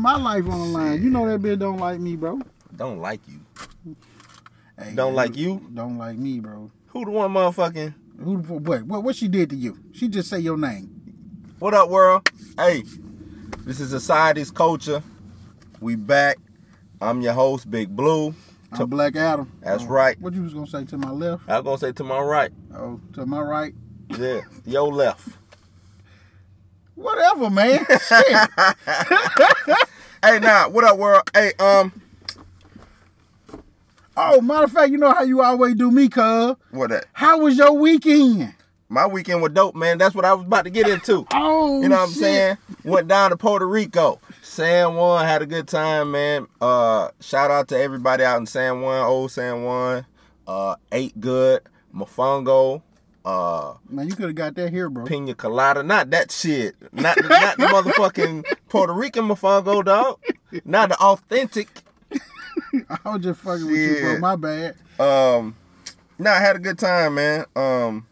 my life on the line. You know that bitch don't like me, bro. Don't like you. Hey, Don't like you? Don't like me, bro. Who the one motherfucking? Who? the- What? What? What she did to you? She just say your name. What up, world? Hey, this is Society's Culture. We back. I'm your host, Big Blue. I'm Black Adam. That's Oh, right. What you was gonna say to my left? I was gonna say to my right. Oh, to my right. Yeah, your left. Whatever, man. Shit. Hey, now, what up, world? Hey, um, Oh, matter of fact, you know how you always do me, cuz. what that? How was your weekend? My weekend was dope, man. That's what I was about to get into. Oh, You know what I'm saying? Went down to Puerto Rico. San Juan had a good time, man. Uh, shout out to everybody out in San Juan, old San Juan. Uh, ate good. Mofongo. Uh, Man, you could have got that here, bro. pina colada. Not that shit. Not the, not the motherfucking Puerto Rican mofongo, dog. Not the authentic. I was just fucking with you, bro. My bad. Um, nah, I had a good time, man. Um,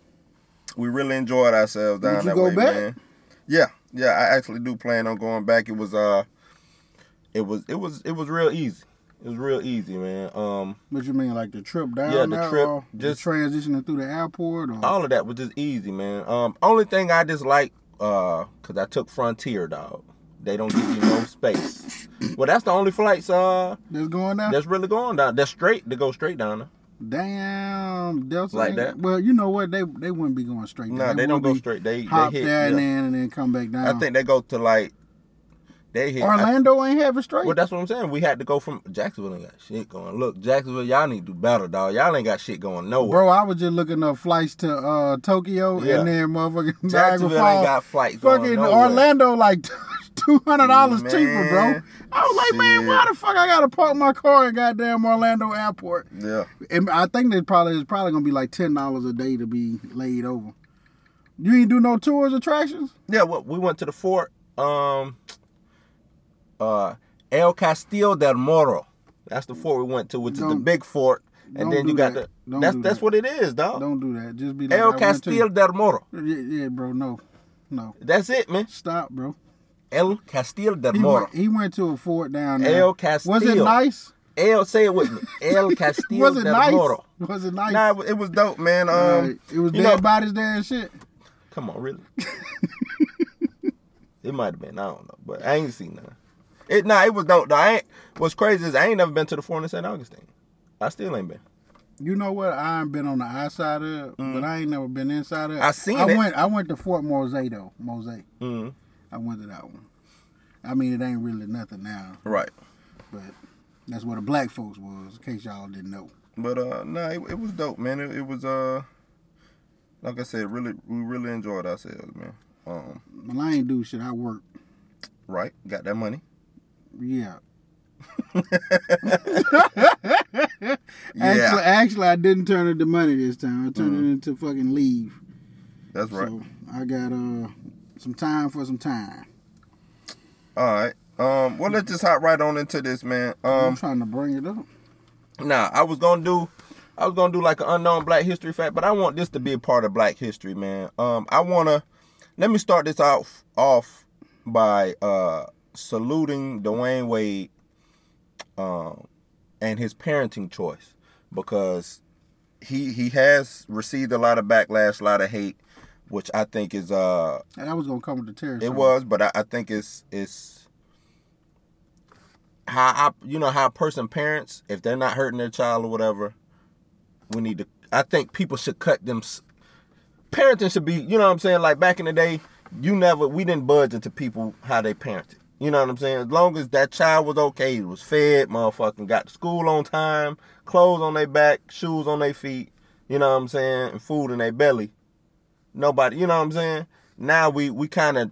we really enjoyed ourselves down Did you that go way, back? man. Yeah, yeah, I actually do plan on going back. It was uh, it was it was it was real easy. It was real easy, man. Um, What you mean, like the trip down Yeah, the trip, just- transitioning through the airport, or all of that was just easy, man. Um, only thing I dislike, uh, cause I took Frontier, dog. They don't give you no space. Well, that's the only flights uh that's going down? that's really going down. That's straight. They go straight down there. Damn, Delta. Like that? Well, you know what? They they wouldn't be going straight. No, down. they don't go straight. They Hop they hit. there and yeah. then and then come back down. I think they go to like they hit. I- Orlando ain't have it straight. Well, that's what I'm saying. We had to go from Jacksonville. Ain't got shit going. Look, Jacksonville, y'all need to do better, dog. Y'all ain't got shit going nowhere. Bro, I was just looking up flights to uh, Tokyo Yeah. and then motherfucking Niagara Jacksonville Falls. ain't got flights Fucking. Orlando like two hundred dollars cheaper, bro. I was like, man, why the fuck I gotta park my car in goddamn Orlando Airport? Yeah, And I think they probably it's probably gonna be like ten dollars a day to be laid over. You ain't do no tours attractions? yeah. Well, we went to the fort, um, uh, El Castillo del Morro. That's the fort we went to, which is the big fort. And then you got that. the. Don't That's that's that. what it is, dog. Don't do that. Just be like El Castillo del Morro. Yeah, yeah, bro. No, no. That's it, man. Stop, bro. El Castillo del He Morro. went, he went to a fort down there. El Castillo. Was it nice? El, say it with me. El Castillo Was it del nice? Morro. Was it nice? Nah, it was- it was dope, man. Um, Alright. it was dead know- bodies there and shit. Come on, really? it might have been. I don't know, but I ain't seen none. It nah, it was dope. Though. I ain't. What's crazy is I ain't never been to the fort in St. Augustine. I still ain't been. You know what? I ain't been on the outside of it, but I ain't never been inside of it. Mm. I seen I it. went. I went to Fort Mose though. Mose. Mm, I went to that one. I mean, it ain't really nothing now, right. but that's where the black folks was. In case y'all didn't know. But uh, nah, it, it was dope, man. It, it was uh, like I said, really, we really enjoyed ourselves, man. Um, Well, I ain't do shit. I work. right, got that money. Yeah. Yeah. Actually, actually, I didn't turn it to money this time. I turned it into fucking leave. That's right. So I got uh some time for some time. All right. Um, well, let's just hop right on into this, man. I'm Um, trying to bring it up. Nah, I was gonna do I was gonna do like an unknown black history fact, but I want this to be a part of black history, man. Um I wanna let me start this off off by uh saluting Dwyane Wade um and his parenting choice because he he has received a lot of backlash, a lot of hate, which I think is uh And I was gonna come with the terror. it was, but I, I think it's it's how I you know how a person parents if they're not hurting their child or whatever, we need to. I think people should cut them. Parenting should be you know what I'm saying. Like back in the day, you never we didn't budge into people how they parented. You know what I'm saying? As long as that child was okay, he was fed, motherfucking got to school on time, clothes on their back, shoes on their feet. You know what I'm saying? And food in their belly. Nobody, you know what I'm saying? Now we we kind of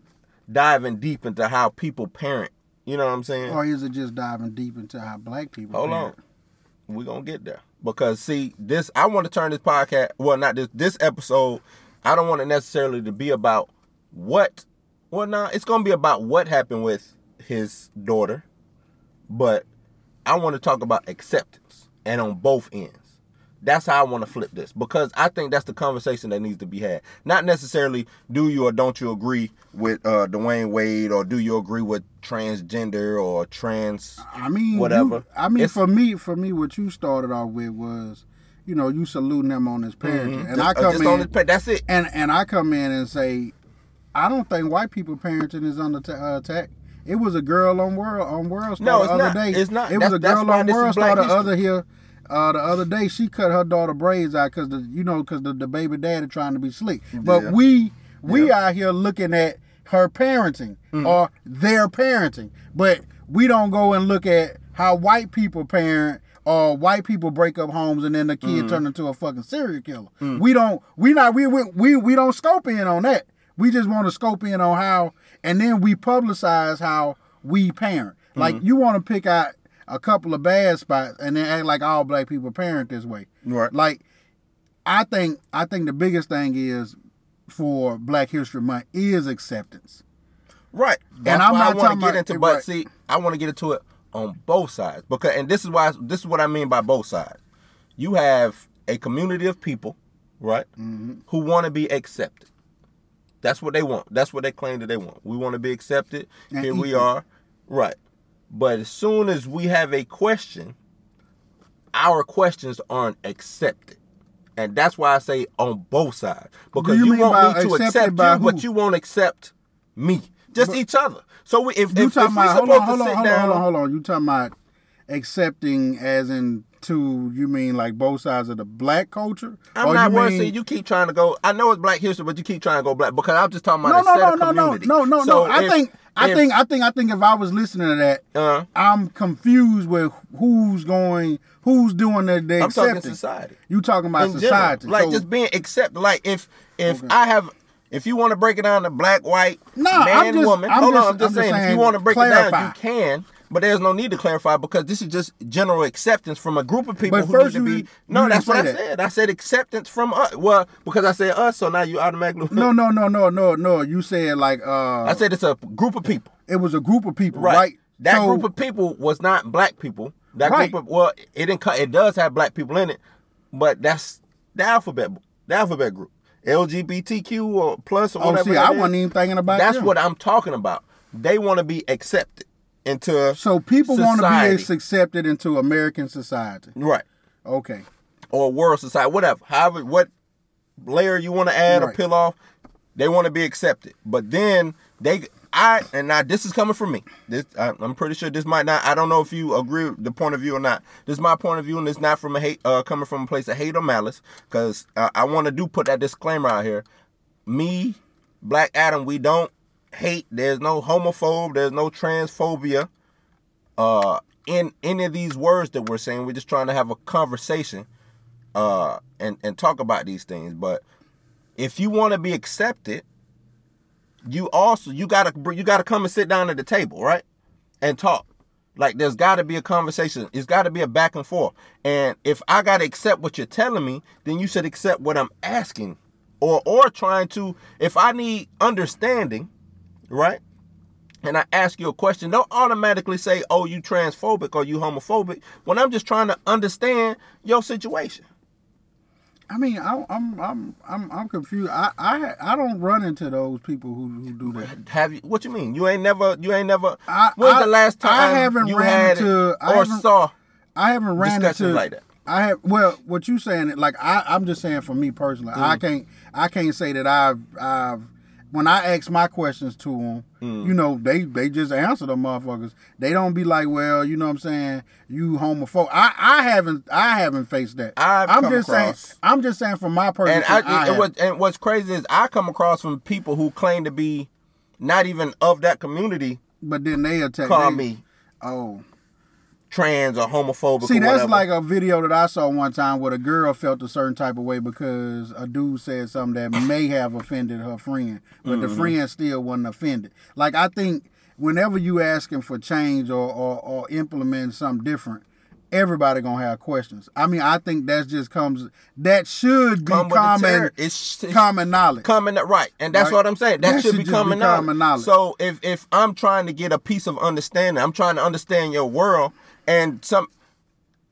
diving deep into how people parent. You know what I'm saying? Or is it just diving deep into how black people? Hold parent? on. We're gonna get there. Because see, this I want to turn this podcast well not this this episode, I don't want it necessarily to be about what well nah, it's gonna be about what happened with his daughter, but I want to talk about acceptance and on both ends. That's how I want to flip this because I think that's the conversation that needs to be had. Not necessarily do you or don't you agree with uh, Dwyane Wade or do you agree with transgender or trans I mean, whatever. you- I mean, It's- for me, for me, what you started off with was, you know, you saluting him on his parenting, and just, I uh, come in, on his pa- that's it. and and I come in and say, I don't think white people parenting is under ta- uh, attack. It was a girl on world on world Star No, the other not. day. It's not. It was That's- a girl on world Star the other here. Uh, the other day, she cut her daughter braids out because the you know because the, the baby daddy trying to be slick. But Yeah. we we out here looking at her parenting Mm. or their parenting, but we don't go and look at how white people parent or white people break up homes and then the kid Mm. turn into a fucking serial killer. We don't we not we we we, we don't scope in on that. We just want to scope in on how and then we publicize how we parent. Like Mm-hmm. you want to pick out a couple of bad spots and then act like all black people parent this way. Right. Like I think I think the biggest thing is for Black History Month is acceptance. Right. That's I'm not I want talking to get about- into but right. see, I want to get into it on both sides. Because and this is why this is what I mean by both sides. You have a community of people, right, Mm-hmm. who want to be accepted. That's what they want. That's what they claim that they want. We want to be accepted. Here we are. Right. But as soon as we have a question, our questions aren't accepted. And that's why I say on both sides. Because you you, want me to accept you, but you won't accept me. Just each other. So we, if, You if, if we about hold supposed on, to on, sit hold on, down, hold on, hold on. You talking about accepting as in to you mean like both sides of the black culture? I'm Or not you worried. mean- you keep trying to go. I know it's Black History, but you keep trying to go black because I'm just talking about no, no, of no, no, no, no, So no. I if- think, I if- think, I think, I think if I was listening to that, Uh, I'm confused with who's going, who's doing the, the I'm talking society. You talking about in general. society? Like So- just being accepted. Like if if Okay. I have if you want to break it down to black, white, No, I'm man, just- woman. I'm hold just- on, I'm just I'm just saying, if you want to break it down, you can. But there's no need to clarify because this is just general acceptance from a group of people But who need to be. you No, didn't that's what say I that. said. I said acceptance from us. Well, because I said us, so now you automatically. no, no, no, no, no, no. You said like uh, I said it's a group of people. it was a group of people, Right. right? That So- group of people was not black people. That Right. group of well, it didn't. It does have black people in it, but that's the alphabet. The alphabet group, LGBTQ or plus or Oh, see, that I is. wasn't even thinking about that. That's them. what I'm talking about. They want to be accepted into. So people want to be accepted into American society. right Okay. or world society, whatever. However, what layer you want to add or peel off, they want to be accepted. But then they, I, and now this is coming from me. This I, I'm pretty sure this might not. I don't know if you agree with the point of view or not. This is my point of view, and it's not from a hate, uh, coming from a place of hate or malice. Because uh, I want to do put that disclaimer out here. Me, Black Adam, we don't hate. There's no homophobe. There's no transphobia. Uh, in any of these words that we're saying, we're just trying to have a conversation uh and and talk about these things but if you want to be accepted you also you gotta you gotta come and sit down at the table right and talk like there's gotta be a conversation it's gotta be a back and forth and if i gotta accept what you're telling me then you should accept what i'm asking or or trying to if i need understanding right and I ask you a question, don't automatically say, oh, you transphobic or you homophobic when I'm just trying to understand your situation. I mean, I, I'm I'm I'm I'm confused. I I I don't run into those people who, who do that. Have you? What you mean? You ain't never? You ain't never? I- when's I- the last time I haven't you ran had into- I or saw? I haven't ran Discussions into like that. I have well, what you saying? Like I, I'm just saying for me personally, Mm. I can't I can't say that I've I've when I ask my questions to them, Mm. you know, they they just answer them motherfuckers. They don't be like, well, you know what I'm saying, you homophobe. I I haven't I haven't faced that. I've come just across- saying I'm just saying from my personal. And I, I have. was, and what's crazy is I come across from people who claim to be not even of that community but then they attack call they- me Oh. Trans or homophobic. See, or that's like a video that I saw one time where a girl felt a certain type of way because a dude said something that may have offended her friend, but the mm-hmm. friend still wasn't offended. Like I think whenever you asking for change or or, or implementing something different, everybody gonna have questions. I mean, I think that just comes that should be Come common. It's- it's- common knowledge. Common right, and that's Right? what I'm saying. That, That should, should be just be common, common knowledge. So if if I'm trying to get a piece of understanding, I'm trying to understand your world, and some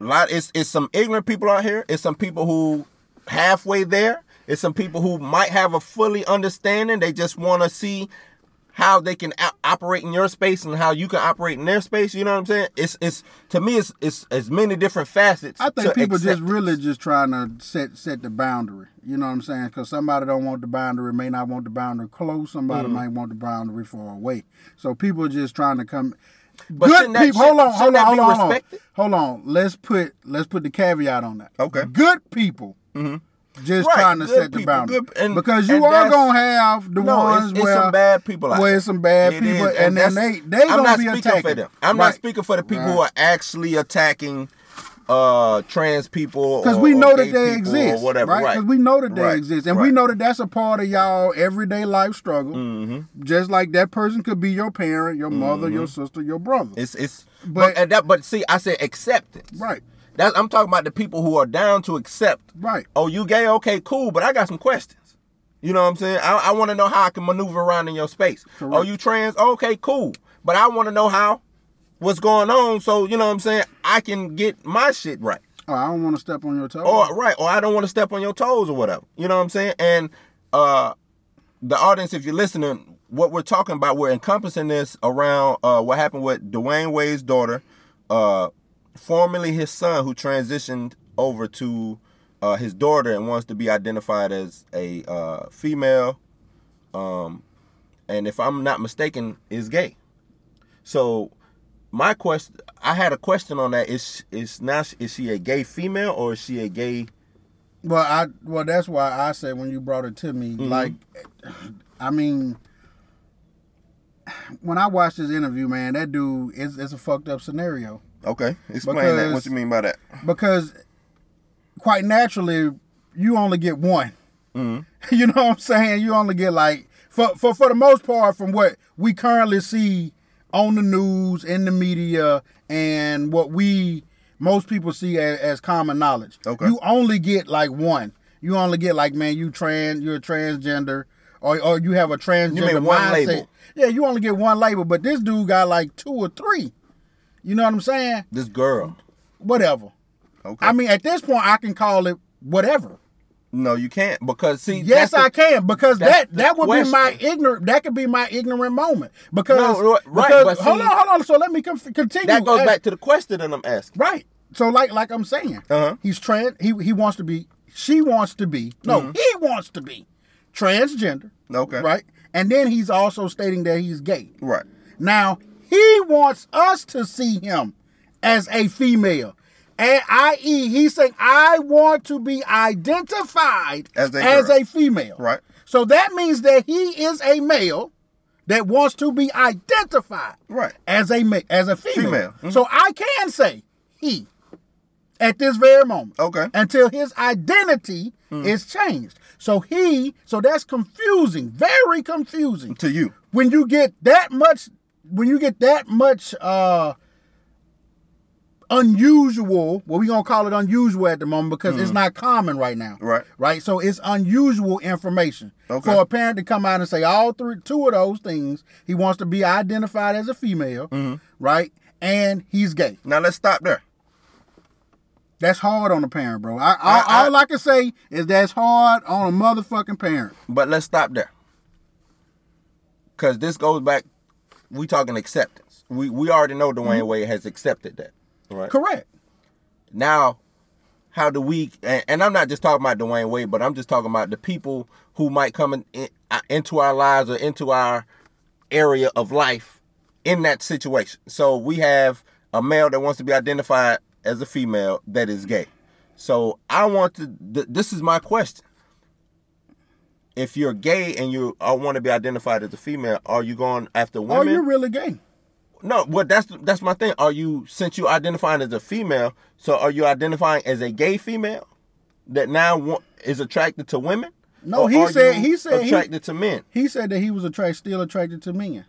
lot. It's it's some ignorant people out here. It's some people who halfway there. It's some people who might have a fully understanding. They just want to see how they can operate in your space and how you can operate in their space. You know what I'm saying? It's it's to me it's it's as many different facets. I think people just really just trying to set set the boundary. You know what I'm saying? Because somebody don't want the boundary, may not want the boundary close. Somebody Mm-hmm. might want the boundary far away. So people just trying to come. But Good shouldn't that- people, hold on, hold on, hold on, hold on, hold on. Let's put let's put the caveat on that. Okay. Mm-hmm. Good people. Just Right, trying to good set the people, boundary good- and- because you and are gonna have the No, ones it's, it's where some bad people out where it's some bad It people, is, and, then they they I'm gonna not be attacking for them. I'm Right. not speaking for the people who are actually attacking uh trans people Because we know that they exist, or whatever. right? Right. Because we know that they Right. exist, and we know that that's a part of y'all everyday life struggle. Mm-hmm. Just like that person could be your parent, your mother, your sister, your brother. It's it's But- but and that but see I said acceptance. right, That's I'm talking about the people who are down to accept. right. Oh, you gay? Okay, cool. But I got some questions. You know what I'm saying? I, I want to know how I can maneuver around in your space. Correct. Oh, you trans? Okay, cool. But I want to know how, what's going on, so you know what I'm saying. I can get my shit right. Oh, I don't want to step on your toes. Or right, or I don't want to step on your toes or whatever. You know what I'm saying? And uh the audience, if you're listening, what we're talking about, we're encompassing this around uh what happened with Dwyane Wade's daughter, uh formerly his son, who transitioned over to uh his daughter and wants to be identified as a uh female. Um and if I'm not mistaken, is gay. So my question I had a question on that. Is is now is she a gay female or is she a gay Well, I well that's why I said when you brought it to me, Mm-hmm. like, I mean, when I watched this interview, man, that dude is it's a fucked up scenario. Okay. Explain Because- that. What you mean by that? because quite naturally you only get one you know what i'm saying you only get like for, for for the most part from what we currently see on the news in the media and what we most people see as, as common knowledge Okay. you only get like one you only get like man you trans you're a transgender or, or you have a transgender mean one mindset. label? yeah you only get one label but this dude got like two or three you know what i'm saying This girl. whatever Okay. I mean, at this point, I can call it whatever. No, you can't because see. Yes, that's I can because that that would be my ignorant. That could be my ignorant moment because No, right, because hold on, hold on. So let me con- continue. That goes back to the question that I'm asking. right. So like like I'm saying, Uh-huh. he's trans. He he wants to be. She wants to be. No, Mm-hmm. he wants to be transgender. Okay. Right. And then he's also stating that he's gay. Right. Now he wants us to see him as a female. And i.e., he's saying, I want to be identified As a girl. a female. Right. So that means that he is a male that wants to be identified Right. as a ma- as a female. Female. Mhm. So I can say he at this very moment. Okay. Until his identity is changed. So he, so that's confusing, very confusing To you. when you get that much when you get that much uh unusual well we gonna call it unusual at the moment because it's not common right now Mm-hmm. Right. right so it's unusual information Okay. for a parent to come out and say all three two of those things he wants to be identified as a female Mm-hmm. right and he's gay Now let's stop there. that's hard on a parent bro I, I, I- I- all i can say is that's hard on a motherfucking parent But let's stop there. Cause this goes back. We talking acceptance. We we already know Dwyane Mm-hmm. Wade has accepted that. Right. correct. Now how do we and, and i'm not just talking about dwyane wade but i'm just talking about the people who might come in, in, uh, into our lives or into our area of life in that situation. So we have a male that wants to be identified as a female that is gay. So i want to th- this is my question. If you're gay and you uh, want to be identified as a female are you going after women? are you really gay no, well, that's that's my thing. Are you since you identifying as a female? So are you identifying as a gay female that now wa- is attracted to women? No, he said- he said he- attracted to men. He said that he was attracted, still attracted to men.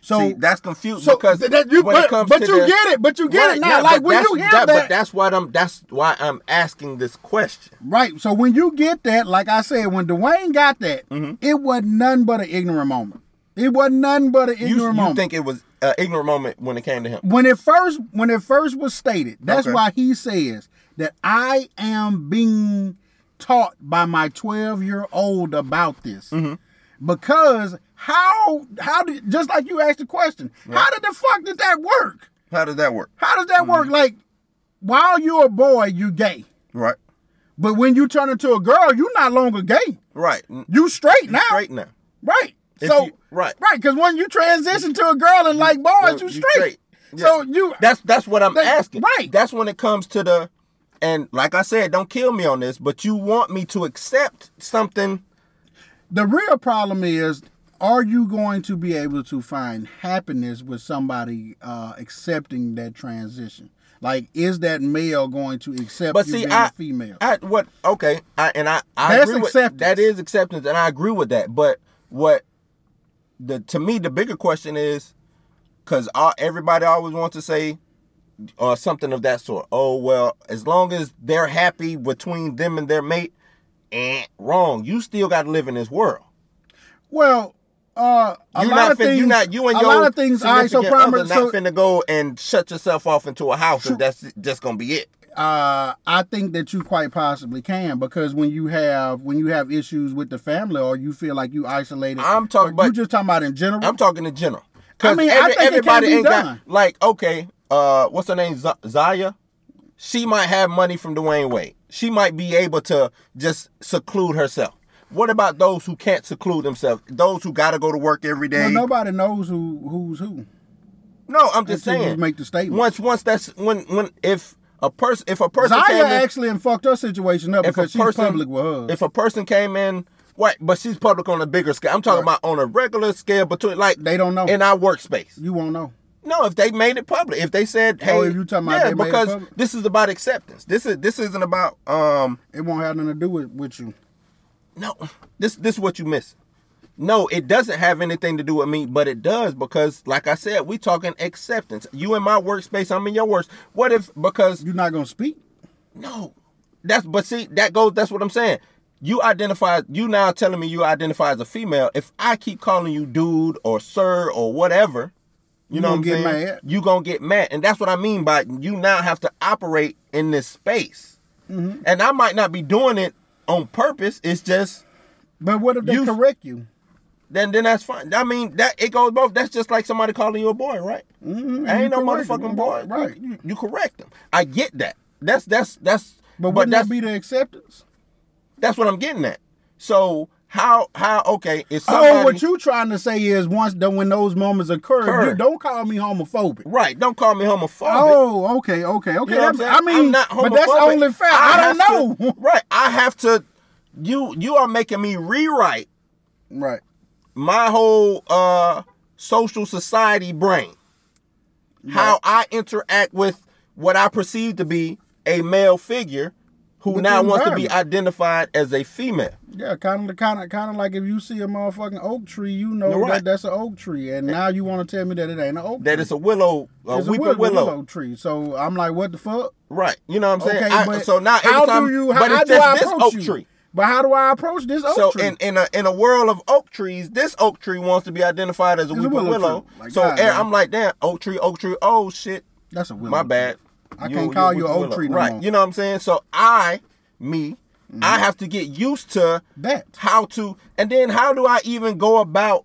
So See, that's confusing so because that you, when but, it comes but to you the- get it, but you get Right, it now. yeah, like when you hear that, but that's why I'm that's why I'm asking this question. right? So when you get that, like I said, when Dwyane got that, Mm-hmm. it wasn't none but an ignorant moment. It wasn't none but an You, ignorant you moment. think it was uh, ignorant moment when it came to him. when it first when it first was stated, that's Okay. why he says that I am being taught by my 12 year old about this. Mm-hmm. Because how how did just like you asked the question, how did the fuck did that work? How does that work? How does that Mm-hmm. work? Like while you're a boy, you gay. Right. But when you turn into a girl, you're not longer gay. Right. You straight now. Straight now. Right. If so you- right. Right, because when you transition to a girl and like boys, you you straight. straight. So you That's that's what I'm That- asking. right. That's when it comes to the and like I said, don't kill me on this, but you want me to accept something the real problem is are you going to be able to find happiness with somebody uh, accepting that transition? Like, is that male going to accept But you see, I, a female? I what okay, I and I, I That's agree with acceptance. that is acceptance, and I agree with that. But what the to me the bigger question is, because everybody always wants to say or something of that sort. Oh well, as long as they're happy between them and their mate, eh, wrong. You still got to live in this world. well, uh, a You're lot not of fin- things. you not you and a your lot of things. All right, so significant other not So, finna go and shut yourself off into a house, and that's just gonna be it. Uh, I think that you quite possibly can because when you have when you have issues with the family or you feel like you isolated. I'm talking about- You just talking about in general. I'm talking in general. I mean, I think it can everybody ain't done. got like okay, uh, what's her name? Z- Zaya. She might have money from Dwyane Wade. She might be able to just seclude herself. What about those who can't seclude themselves? Those who got to go to work every day. well, nobody knows who who's who. no, I'm just Until you saying. make the statement. Once, once that's when, when if a person, if a person Zaya came in, actually and fucked her situation up if a because she's person, public with her. if a person came in, what? But she's public on a bigger scale. I'm talking Right. about on a regular scale between like They don't know. in our workspace. you won't know. No, if they made it public, if they said, "Hey," Oh, you talking about yeah, they made it because this is about acceptance. This is this isn't about um It won't have nothing to do with, with you. no. This this is what you miss. No, it doesn't have anything to do with me, but it does because, like I said, we talking acceptance. You in my workspace, I'm in your works. What if because You're not gonna speak. no, that's but see that goes. That's what I'm saying. You identify. You now telling me you identify as a female. If I keep calling you dude or sir or whatever, you, You know gonna what I'm get saying? mad. You gonna get mad, and that's what I mean by you now have to operate in this space. Mm-hmm. And I might not be doing it on purpose. It's just But what if they You- correct you? Then then that's fine. I mean that it goes both. That's just like somebody calling you a boy, right? Mhm, I ain't no motherfucking boy. Right. You, you correct them. I get that. That's that's that's. But wouldn't that's that be the acceptance? that's what I'm getting at. So how how okay? If somebody, Oh, what you trying to say is once the, when those moments occur, Occur. you don't call me homophobic. right? Don't call me homophobic. Oh, okay, okay, okay. You know what I'm That- I mean, I'm not but that's only fair. I, have don't to- know. right. I have to. You you are making me rewrite right. My whole uh social society brain. How I interact with what I perceive to be a male figure who With now wants to be identified as a female. Yeah, kind of, kind of, kind of like if you see a motherfucking oak tree, you know right. that that's an oak tree, and now you want to tell me that it ain't an oak That tree. it's a willow, a It's a weeping willow, willow. tree. So I'm like, what the fuck? Right. You know what I'm saying? Okay, I- but so now every how time, do you? How, but how it's do I just this oak you? tree. But how do I approach this oak So tree? So in, in a in a world of oak trees, this oak tree wants to be identified as a weeping willow willow. Like, so God. I'm like, damn, oak tree, oak tree. Oh shit, that's a willow. my bad. I can't call you an oak tree no right? more. You know what I'm saying? So I, me, Mm-hmm. I have to get used to That. how to, and then how do I even go about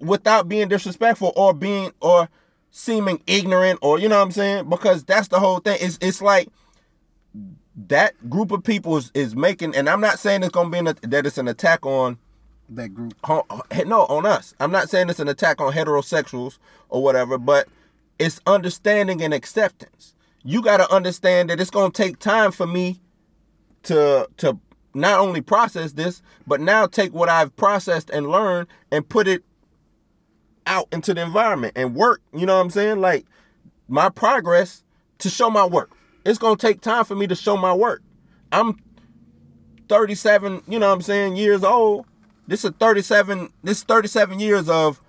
without being disrespectful or being or seeming ignorant or you know what I'm saying? Because that's the whole thing. It's it's like that group of people is, is making, and I'm not saying it's gonna be an, that it's an attack on That group. no on us. I'm not saying it's an attack on heterosexuals or whatever, but it's understanding and acceptance. You got to understand that it's going to take time for me to to not only process this, but now take what I've processed and learned and put it out into the environment and work. You know what I'm saying? Like my progress to show my work. It's going to take time for me to show my work. I'm 37, you know what I'm saying, years old. This is 37 this is 37 years of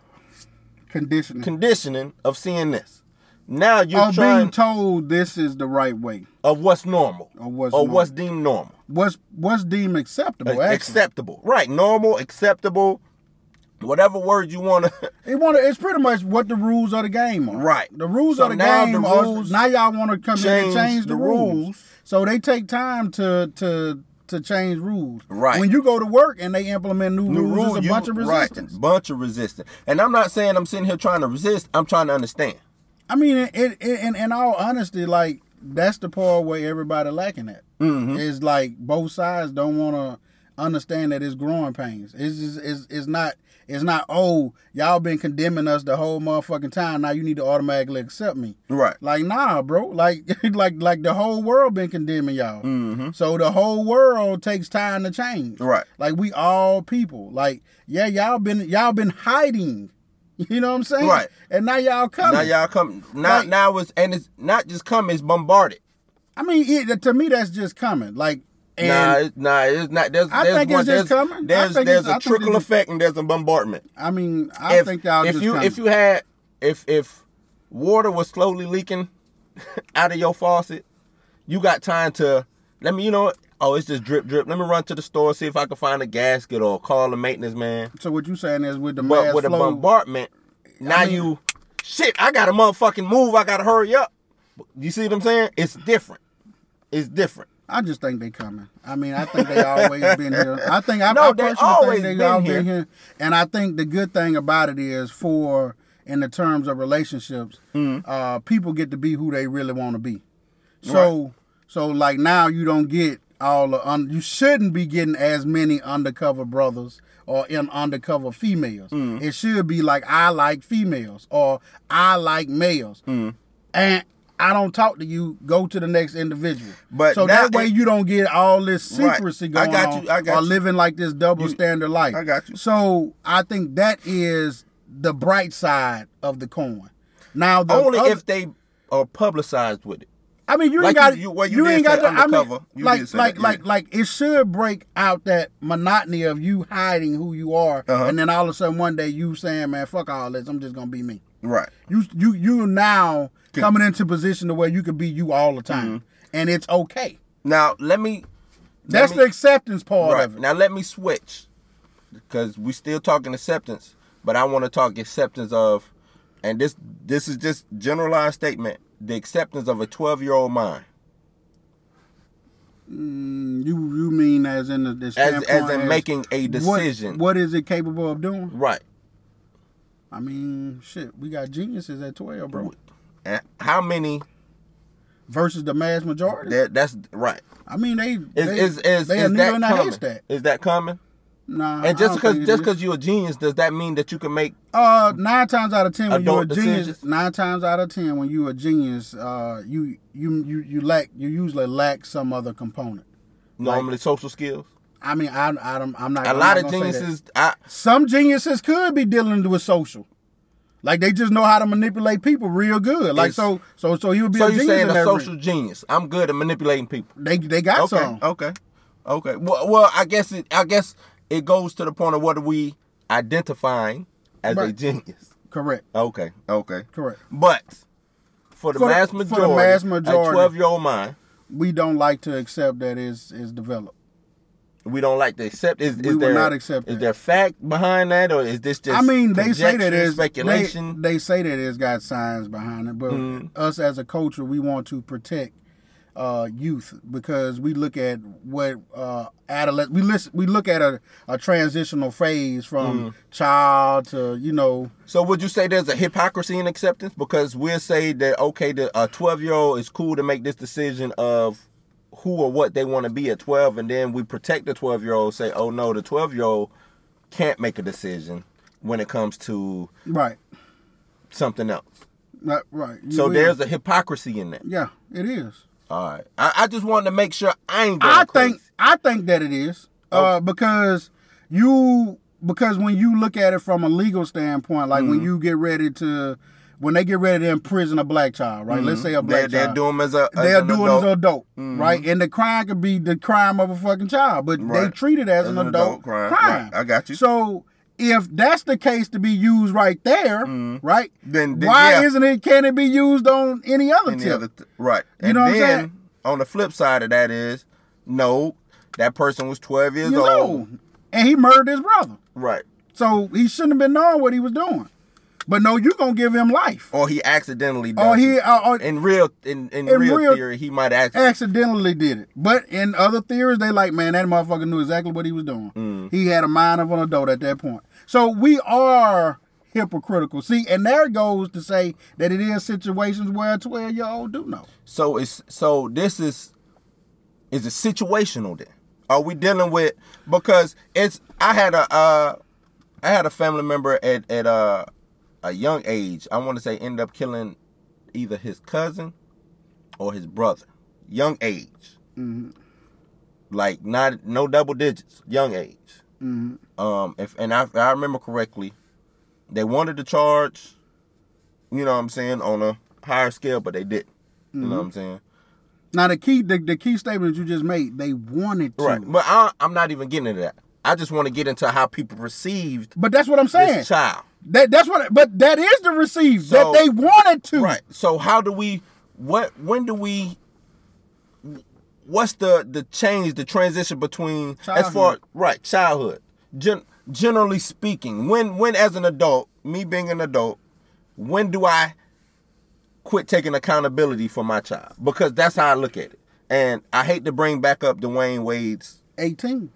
Conditioning. conditioning of seeing this. Now you're of trying being told this is the right way. of what's normal Of what's or normal. what's deemed normal. What's what's deemed acceptable? Actually. acceptable. Right, normal, acceptable, whatever word you want to. It want it's pretty much what the rules of the game are. Right. The rules So of the now game the are rules now y'all want to come in and change the, the rules. rules. So they take time to to to change rules. Right. When you go to work and they implement new, New rules, rule, a you- bunch of resistance. Right, bunch of resistance. And I'm not saying I'm sitting here trying to resist. I'm trying to understand. I mean, it, it, it, in, in all honesty, like that's the part where everybody lacking at. Mhm. Is like both sides don't want to understand that it's growing pains. It's just, it's it's not it's not oh y'all been condemning us the whole motherfucking time. Now you need to automatically accept me. Right. Like nah, bro. Like like like the whole world been condemning y'all. Mm-hmm. So the whole world takes time to change. Right. Like we all people. Like yeah, y'all been y'all been hiding. You know what I'm saying? Right. And now y'all coming. Now y'all coming. Now Like- now it's and it's not just coming, It's bombarded. I mean, it, to me, that's just coming. Like, and nah, it's, nah, it's not. There's, I there's think one, it's just there's, coming. There's there's I a trickle effect and there's a bombardment. I mean, I if, think y'all if just you coming. if you had if if water was slowly leaking out of your faucet, you got time to let me. You know? Oh, it's just drip drip. Let me run to the store see if I can find a gasket or call the maintenance man. so what you saying is with the But with a flow, bombardment, now mean- you shit. I gotta motherfucking move. I gotta hurry up. You see what I'm saying? It's different. It's different. I just think they coming. I mean, I think they always been here. I think I, No, I personally always think they here. been here. And I think the good thing about it is for in the terms of relationships, Mm-hmm. uh, people get to be who they really want to be. So so like now you don't get all the un- you shouldn't be getting as many undercover brothers or in undercover females. Mm. It should be like I like females or I like males. Mm. And I don't talk to you. Go to the next individual. But so that way it- you don't get all this Right. secrecy I going got on you, I got or you. living like this double You- standard life. I got you. So I think that is the bright side of the coin. Now the Only other- if they are publicized with it. I mean, you Like ain't got you- you, you- well, you ain't got to. I mean. You like like that, like yeah. like it should break out that monotony of you hiding who you are, Uh-huh. and then all of a sudden one day you saying, "Man, fuck all this. I'm just gonna be me." Right. You you you now coming into position to where you can be you all the time, Mm-hmm. and it's okay. Now let me. let That's me- the acceptance part right. of it. Now let me switch, because we still talking acceptance, but I want to talk acceptance of, and this this is just generalized statement. The acceptance of a twelve year old mind, Mm, you you mean as in the, as as in making a what- decision. What, is it capable of doing? Right. I mean, shit, we got geniuses at twelve, bro, how many? versus the mass majority. That that's right. I mean, they Is they, is is, they is that coming? haystack. Is that coming? Nah, And just because just because you're a genius, does that mean that you can make Uh, nine times out of ten, when you're a Adult genius, decisions. nine times out of ten, when you're a genius, uh, you you you you lack you usually lack some other component. normally social skills? I mean, I I don't, I'm not A I'm lot not of gonna say that. geniuses, I Some geniuses could be dealing with social, like they just know how to manipulate people real good. Like so so so he would be so a you're saying in a social ring. genius. I'm good at manipulating people. They they got Okay, some. okay, okay. Well, well, I guess it. I guess it goes to the point of what are we identifying as a genius? Correct, Okay, okay. correct. But for the For the- mass for the majority, mass majority. a 12 year old mind, We don't like to accept that is is developed. We don't like to accept. Is, We is will there not accept Is that. there fact behind that, or is this just? I mean, they say that it's speculation. They, they say that it's got science behind it, but Mhm. us as a culture, we want to protect uh, youth because we look at what uh, adolescent. We listen. We look at a, a transitional phase from Mm. child to you know. So would you say there's a hypocrisy in acceptance? Because we'll say that okay, the a 12 year old is cool to make this decision of who or what they want to be at 12, and then we protect the 12 year old. Say, oh no, the 12 year old can't make a decision when it comes to Right. something else. Right. Right. You So will. there's a hypocrisy in that. yeah, it is. All right, I, I just wanted to make sure I ain't. I crazy. think I think that it is uh, because you because when you look at it from a legal standpoint, like Mm-hmm. when you get ready to when they get ready to imprison a black child, right? Let's say a black Mm-hmm. they're, they're child. doing 'em as a as they're an doing adult. as an adult, right? And the crime could be the crime of a fucking child, but they treat it as, As an, an adult, adult crime. crime. Right. I got you. So if that's the case to be used right there, right? Mm-hmm. Then- then why yeah. isn't it? Can it be used on any other Any tip? other th- right. You and know what I'm then saying? on the flip side of that is no, that person was 12 years, Years old. old. and he murdered his brother. Right. So he shouldn't have been knowing what he was doing. But no, you gonna give him life. Or he accidentally does Or he uh, or in real in, in, In real, real- theory, he might accidentally accidentally did it. But in other theories, they like, man, that motherfucker knew exactly what he was doing. Mm. He had a mind of an adult at that point. So we are hypocritical. See, and there goes to say that it is situations where a 12 year old do know. So it's so this is is it situational then? Are we dealing with because it's I had a uh I had a family member at at uh, a young age. I want to say ended up killing either his cousin or his brother. Young age. Mm-hmm. Like not no double digits. Young age. Mm-hmm. Um if and I if I remember correctly, they wanted to charge, you know what I'm saying, on a higher scale, but they didn't. You know what mm-hmm. I'm saying? Now the key the, the key statement you just made, they wanted to. Right. But I, I'm not even getting into that. I just want to get into how people perceived But that's what I'm saying. this child. That that's what but that is the receive So- that they wanted to. Right. So how do we what when do we what's the the change, the transition between as far right, childhood. Gen, generally speaking, when when as an adult, me being an adult, when do I quit taking accountability for my child? Because that's how I look at it. And I hate to bring back up Dwyane Wade's 18.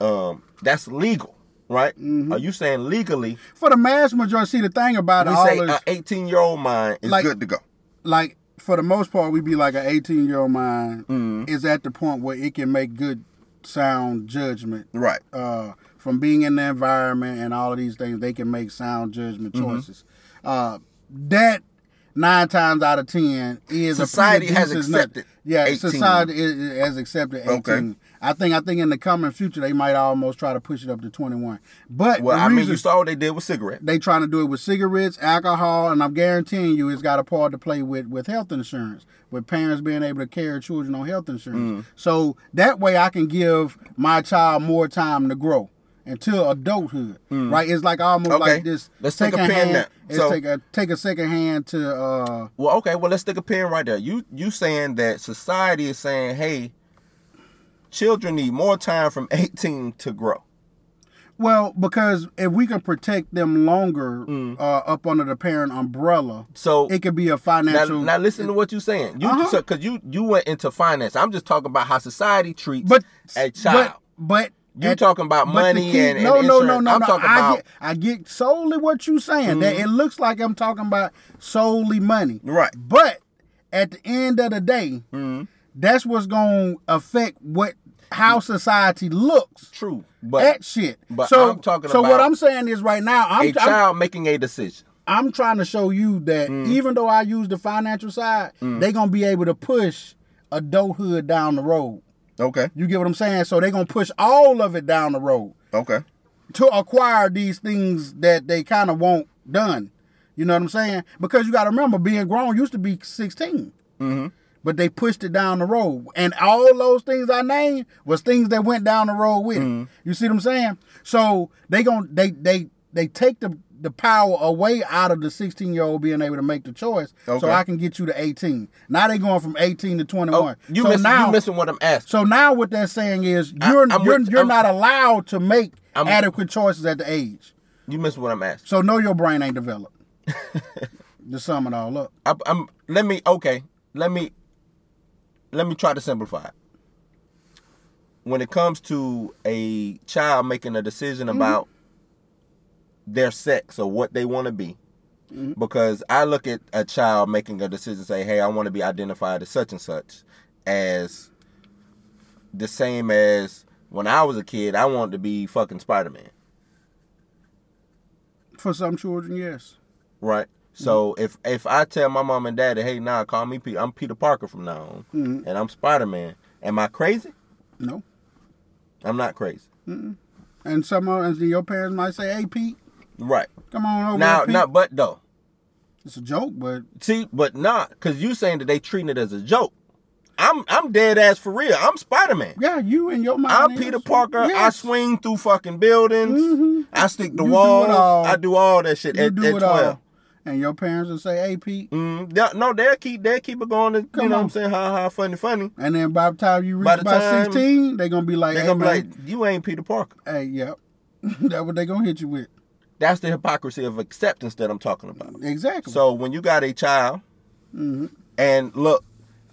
um that's legal, right? Mm-hmm. Are you saying legally For the mass majority, see the thing about we all say an 18 year old mind is Like- good to go? like for the most part, we be like an 18 year old mind Mm-hmm. is at the point where it can make good sound judgment. Right. Uh, from being in the environment and all of these things, they can make sound judgment Mm-hmm. choices. Uh, that nine times out of ten is Society a has accepted nut- Yeah, 18. society is, has accepted eighteen. Okay. I think I think in the coming future they might almost try to push it up to twenty one. But Well, I mean, you saw what they did with cigarettes. they trying to do it with cigarettes, alcohol, and I'm guaranteeing you it's got a part to play with with health insurance, with parents being able to carry children on health insurance. Mm. So that way I can give my child more time to grow until adulthood. Right? It's like almost Mm. Okay. like this. Let's take a second pin hand, there. It's So- take a take a second hand to uh Well, okay. Well, let's stick a pin right there. You you saying that society is saying, hey, children need more time from 18 to grow. well because if we can protect them longer uh, up under the parent umbrella, Mm. So it could be a financial. now listen to what you're saying. You Uh-huh. because you you went into finance. I'm just talking about how society treats but a child. But, but You talking about money key- and- and no, no, no, no, I'm no. talking I about- get, I get solely what you're saying. That it looks like I'm talking about solely money. Right. But at the end of the day, Mm-hmm. That's what's gonna affect what how society looks True, but that shit. but so, I'm talking so what I'm saying is right now, I'm, a I'm child making a decision. I'm trying to show you that Mm. even though I use the financial side, they're gonna be able to push adulthood down the road. Okay. You get what I'm saying? So they're gonna push all of it down the road Okay. to acquire these things that they kind of want done. You know what I'm saying? Because you got to remember, being grown used to be 16, Mm-hmm. But they pushed it down the road, and all those things I named was things that went down the road with Mm-hmm. it. You see what I'm saying? So they gon' they they they take the the power away out of the 16 year old being able to make the choice, so I can get you to 18. Now they going from 18 to 21. Oh, you so missing now you missing what I'm asking. so now what they're saying is you're I'm you're, with- you're I'm- not allowed to make I'm- adequate choices at the age. You missing what I'm asking. So know your brain ain't developed. to sum it all up. I, I'm let me okay. Let me let me try to simplify it. When it comes to a child making a decision mm-hmm. about their sex or what they want to be, mm-hmm. because I look at a child making a decision, say, "Hey, I want to be identified as such and such," as the same as when I was a kid, I wanted to be fucking Spider Man. For some children, yes. Right. So if if I tell my mom and daddy, hey, nah, call me Peter, I'm Peter Parker from now on, and I'm Spider Man. Am I crazy? No. I'm not crazy. And some of and your parents might say, "Hey, Pete, Right. come on over." Now, here, Pete. now, but though, it's a joke, but see, but not because you saying that they treating it as a joke. I'm I'm dead ass for real. I'm Spider Man. yeah, you and your mind. I'm Peter Parker. I swing through fucking buildings. Mhm. I stick the walls. I do all that shit You at, do at 12. all. And your parents will say, "Hey, Pete," Mm, yeah, no, they'll keep they'll keep it going. To, you Come know what on. I'm saying? Ha ha, funny, funny. and then by the time you reach By about time- sixteen, they're gonna be like, They're "Hey, gonna be like, you ain't Peter Parker. hey, yep." That's what they gonna hit you with. That's the hypocrisy of acceptance that I'm talking about. Exactly. So when you got a child, Mm-hmm. and look,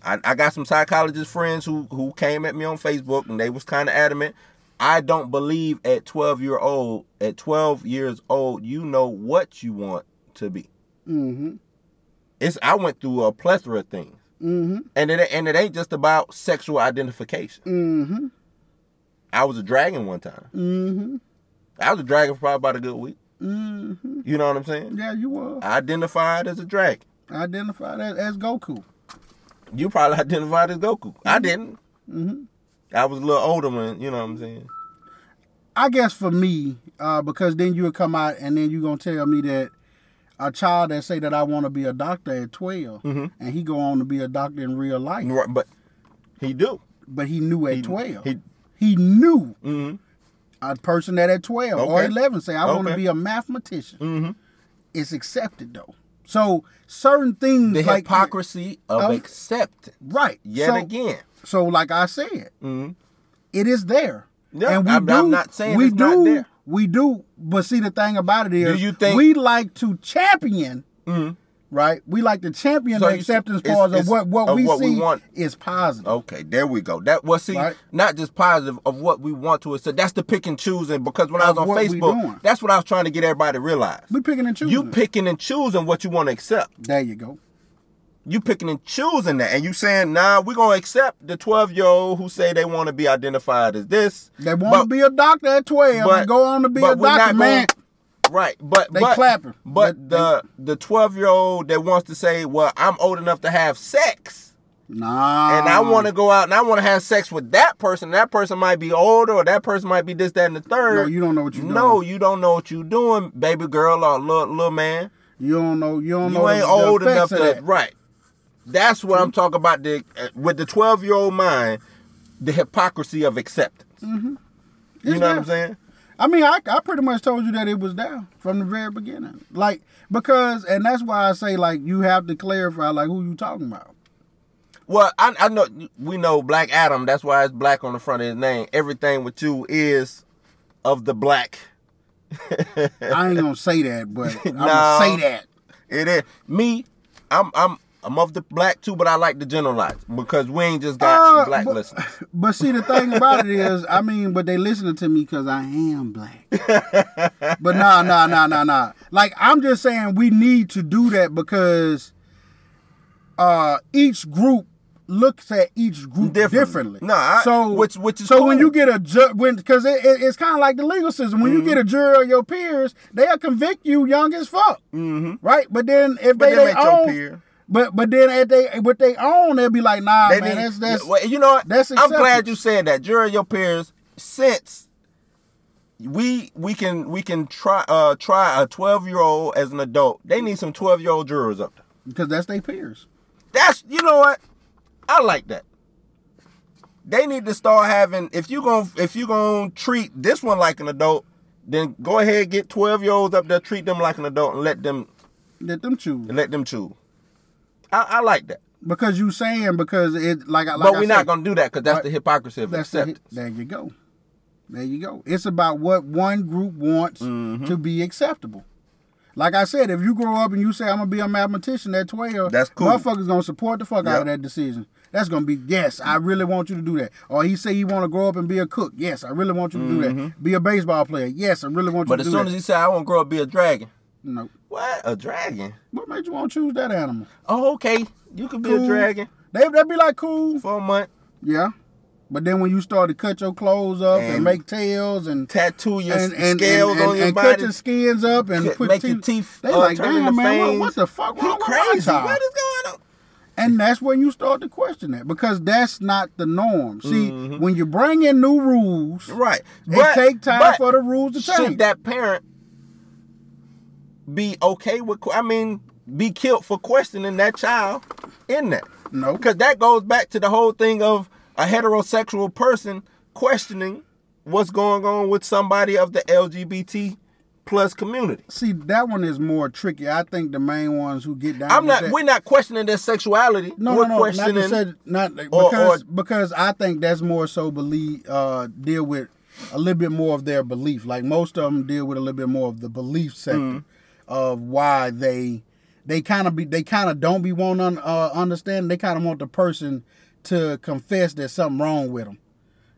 I, I got some psychologist friends who who came at me on Facebook, and they was kind of adamant. I don't believe at 12 year old, at 12 years old, you know what you want to be. Mm-hmm. It's I went through a plethora of things, Mm-hmm. and it and it ain't just about sexual identification. Mm-hmm. I was a dragon one time. Mm-hmm. I was a dragon for probably about a good week. Mm-hmm. You know what I'm saying? Yeah, you were. I identified as a dragon. Identified as, as Goku. You probably identified as Goku. I didn't. Mm-hmm. I was a little older when you know what I'm saying. I guess for me, uh, because then you would come out and then you're gonna tell me that a child that say that I want to be a doctor at 12 Mhm. and he go on to be a doctor in real life, Right, But he do. but he knew at He- twelve. he- He, knew Mm-hmm. a person that at twelve or eleven say I want to be a mathematician. Mm-hmm. It's accepted though. So certain things The like hypocrisy of of- acceptance. right? Yet so, again. So like I said, Mm-hmm. it is there. Yeah, and we I'm- do. I'm not saying we do. We do. But see, the thing about it is, you think- we like to champion, Mm-hmm. right? We like to champion So the see- acceptance it's- part of what what of we what we want. is positive. Okay, there we go. That was see, Right. not just positive of what we want to. accept. that's the pick and choosing. Because when I was on Facebook, that's what I was trying to get everybody to realize. We picking and choosing. You picking and choosing what you want to accept. There you go. You picking and choosing that, and you saying, "Nah, we're gonna accept the twelve year old who say they want to be identified as this." They want to be a doctor at twelve but- and go on to be a doctor, man. Right, but They but, clapping. But They- the the twelve year old that wants to say, "Well, I'm old enough to have sex." Nah. and I want to go out and I want to have sex with that person. That person might be older, or that person might be this, that, and the third. No, you don't know what you're No, doing. you don't know what you're doing, baby girl or little, little man. You don't know. You don't You know. ain't the, old the enough to that. right. That's what I'm talking about. The uh, with the 12 year old mind, the hypocrisy of acceptance. You It's know what I'm saying? I mean, I, I pretty much told you that it was down from the very beginning. Like because, and that's why I say like you have to clarify like who you talking about. Well, I, I know we know Black Adam. That's why it's black on the front of his name. Everything with you is of the black. I ain't gonna say that, but I'm No. gonna say that. It is me. I'm I'm I'm of the black too, but I like to generalize because we ain't just got Uh, black but, listeners. but see, the thing about it is, I mean, but they listening to me because I am black. but nah, nah, nah, nah, nah. Like I'm just saying, we need to do that because uh each group looks at each group Differently. differently. No, I- so which- which is so when you get a ju- when because it, it- it's kind of like the legal system. When you Mm-hmm. get a jury of your peers, they'll convict you young as fuck, Mm-hmm. right? But then if But they, they your own, peer. But but then at they what they own, they'll be like, nah, They man, need- that's that's well, you know what? that's I'm glad you said that. Jury your peers, since we we can we can try uh try a 12 year old as an adult. They need some 12 year old jurors up there. because that's their peers. That's you know what? I like that. They need to start having if you going if you going to treat this one like an adult, then go ahead get 12 year olds up there treat them like an adult and let them Let them choose. let them choose. I, I like that. Because you saying because it like like but we're not to do that cuz that's Right. the hypocrisy of that's the, acceptance. there you go. There you go. It's about what one group wants Mm-hmm. to be acceptable. Like I said, if you grow up and you say I'm gonna be a mathematician at 12, That's cool. Motherfuckers gonna support the fuck out of that decision. That's gonna be yes, I really want you to do that. Or he say he want to grow up and be a cook. Yes, I really want you to do that. Be a baseball player. Yes, I really want you Mm-hmm. But to as do soon that. as he said I want to grow up be a dragon. no. What? A dragon? What made you want to choose that animal? Oh, okay. You could be Cool. a dragon They would be like cool. for a month. Yeah. But then when you start to cut your clothes up and, And make tails and Tattoo your and, and, scales on your and body. cut your skins up and Cut- put make teeth, your teeth, They uh, like, damn man, what, fangs." what the fuck wrong with crazy. What is going on? And that's when you start to question that because that's not the norm. See, Mhm. when you bring in new rules, Right. it take time but for the rules to should change. that parent be okay with? I mean, be killed for questioning that child in that? no, Because that goes back to the whole thing of a heterosexual person questioning what's going on with somebody of the LGBT plus community. see that one is more tricky. I think the main ones who get down. I'm not. that- We're not questioning their sexuality. No, we're no, no, not questioning. to say, not or- because or- because I think that's more so believe uh deal with a little bit more of their belief. Like most of them deal with a little bit more of the belief sector Mm-hmm. Of why they they kind of be they kind of don't be want to uh, understand. They kind of want the person to confess there's something wrong with them.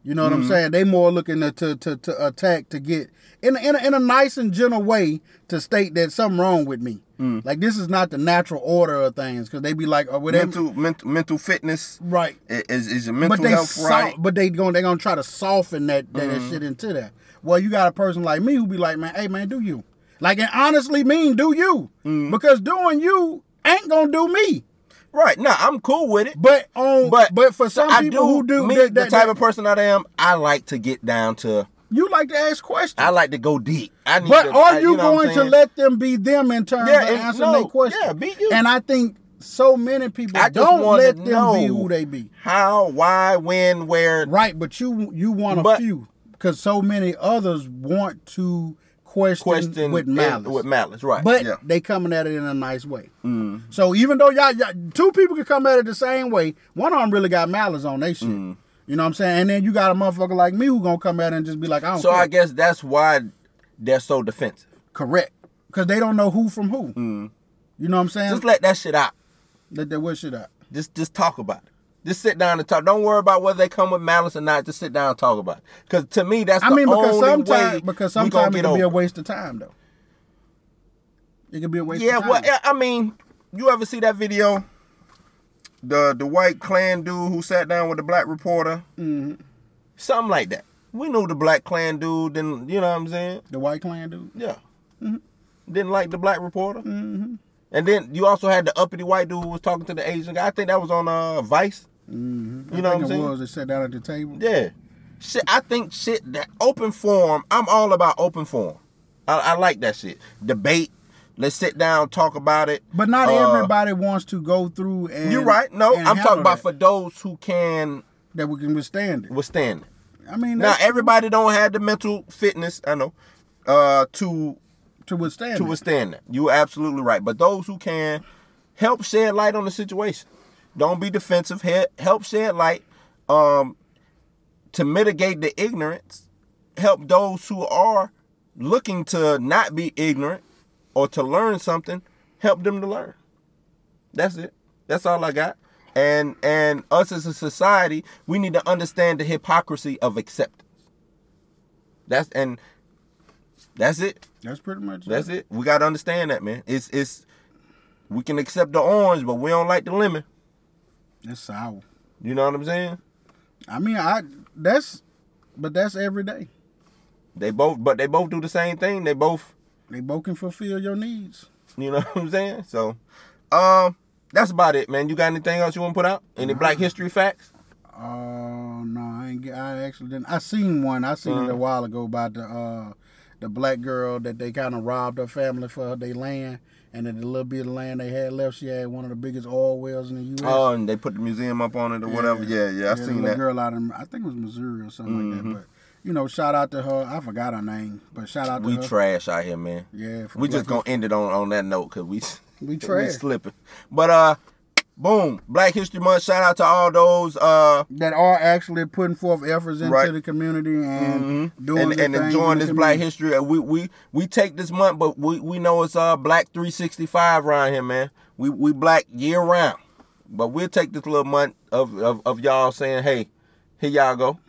You know what Mm-hmm. I'm saying? They more looking to to, to, to attack to get in a, in, a, in a nice and gentle way to state that something wrong with me. Mm. Like this is not the natural order of things because they be like, oh, whatever. mental, mental, mental fitness Right. is is your mental but they health so- right? but they going they gonna try to soften that that, Mm-hmm. that shit into that. Well, you got a person like me who be like, man, hey man, do you? Like and honestly mean do you? Mm-hmm. Because doing you ain't gonna do me. Right. No, I'm cool with it. But on But but, for some I people who do me, that, the type that- of person I am, I like to get down to. you like to ask questions. I like to go deep. I need But to, are I- you, know going to let them be them in terms Yeah, of and- answering no, their question? yeah, be you. And I think so many people I don't let them be know who they be. how, why, when, where? Right, but you you want a But- few because so many others want to question, Question with and- malice. With malice, right? But yeah. they coming at it in a nice way. Mm. So even though y'all, y'all two people can come at it the same way, one of them really got malice on they shit. Mm. You know what I'm saying? And then you got a motherfucker like me who gonna come at it and just be like, I don't So care. I guess that's why they're so defensive. Correct. Because they don't know who from who. You know what I'm saying? Mm. Just let that shit out. Let that what shit out. Just just talk about it. Just sit down and talk. Don't worry about whether they come with malice or not. Just sit down and talk about it. Because to me, that's I the mean, because only way sometimes because sometimes it can be a waste of time though. It can be a waste Yeah, of time. Yeah, well, I mean, you ever see that video? The the white Klan dude who sat down with the black reporter, hmm something like that. We knew the black Klan dude, didn't you know what I'm saying? The white Klan dude. Yeah, didn't like the black reporter. Mm-hmm. And then you also had the uppity white dude who was talking to the Asian guy. I think that was on uh Vice. Mm-hmm. You know what I'm it saying? was. They sat down at the table. Yeah. Shit, I think shit that open forum. I'm all about open forum. I, I like that shit. Debate. Let's sit down, talk about it. But not Uh, everybody wants to go through and. You're right. No, I'm talking about that, for those who can that we can withstand it. withstand it. I mean, Now everybody don't have the mental fitness. I know. Uh, to to withstand to it. withstand that. You're absolutely right. But those who can help shed light on the situation. Don't be defensive. Help shed light um, to mitigate the ignorance. Help those who are looking to not be ignorant or to learn something. Help them to learn. That's it. That's all I got. And and us as a society, we need to understand the hypocrisy of acceptance. That's and that's it. That's pretty much. That's it. it. We gotta understand that, man. It's it's we can accept the orange, but we don't like the lemon. It's sour. You know what I'm saying? I mean, I that's, but that's every day. They both, but they both do the same thing. They both, They both can fulfill your needs. you know what I'm saying? So, um, that's about it, man. You got anything else you want to put out? Any Black History facts? Uh, no, I ain't. I actually didn't. I seen one. I seen it a while ago about the uh, the black girl that they kind of robbed her family for their land, and then the little bit of land they had left, she had one of the biggest oil wells in the U.S. Oh, and they put the museum up on it or whatever. Yeah, yeah, I the seen that. girl out in I think it was Missouri or something like Mhm. that. But you know, shout out to her. I forgot her name, but shout out to We her. We trash out here, man. yeah, We just gonna end it on on that note because we we we trash slipping. But uh, boom, Black History Month. Shout out to all those uh. that are actually putting forth efforts into Right. the community and Mhm. doing and, and enjoying this Black history. We we we take this month, but we, we know it's uh Black 365 around here, man. We we black year round, but we'll take this little month of of, of y'all saying, hey, here y'all go.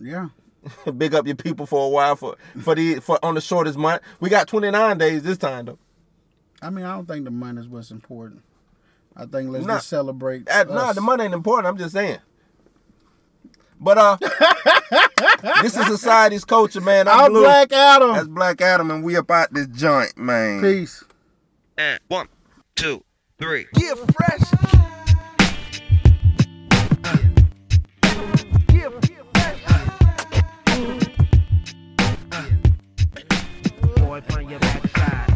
Yeah, Big up your people for a while for for the for on the shortest month. We got 29 days this time though. I mean, I don't think the month is what's important. I think let's nah, just celebrate. At, nah, the money ain't important. I'm just saying. But uh, this is society's culture, man. I'm, I'm Black Adam. That's Black Adam, and we about this joint, man. Peace. And one, two, three. Get fresh. boy from your backside.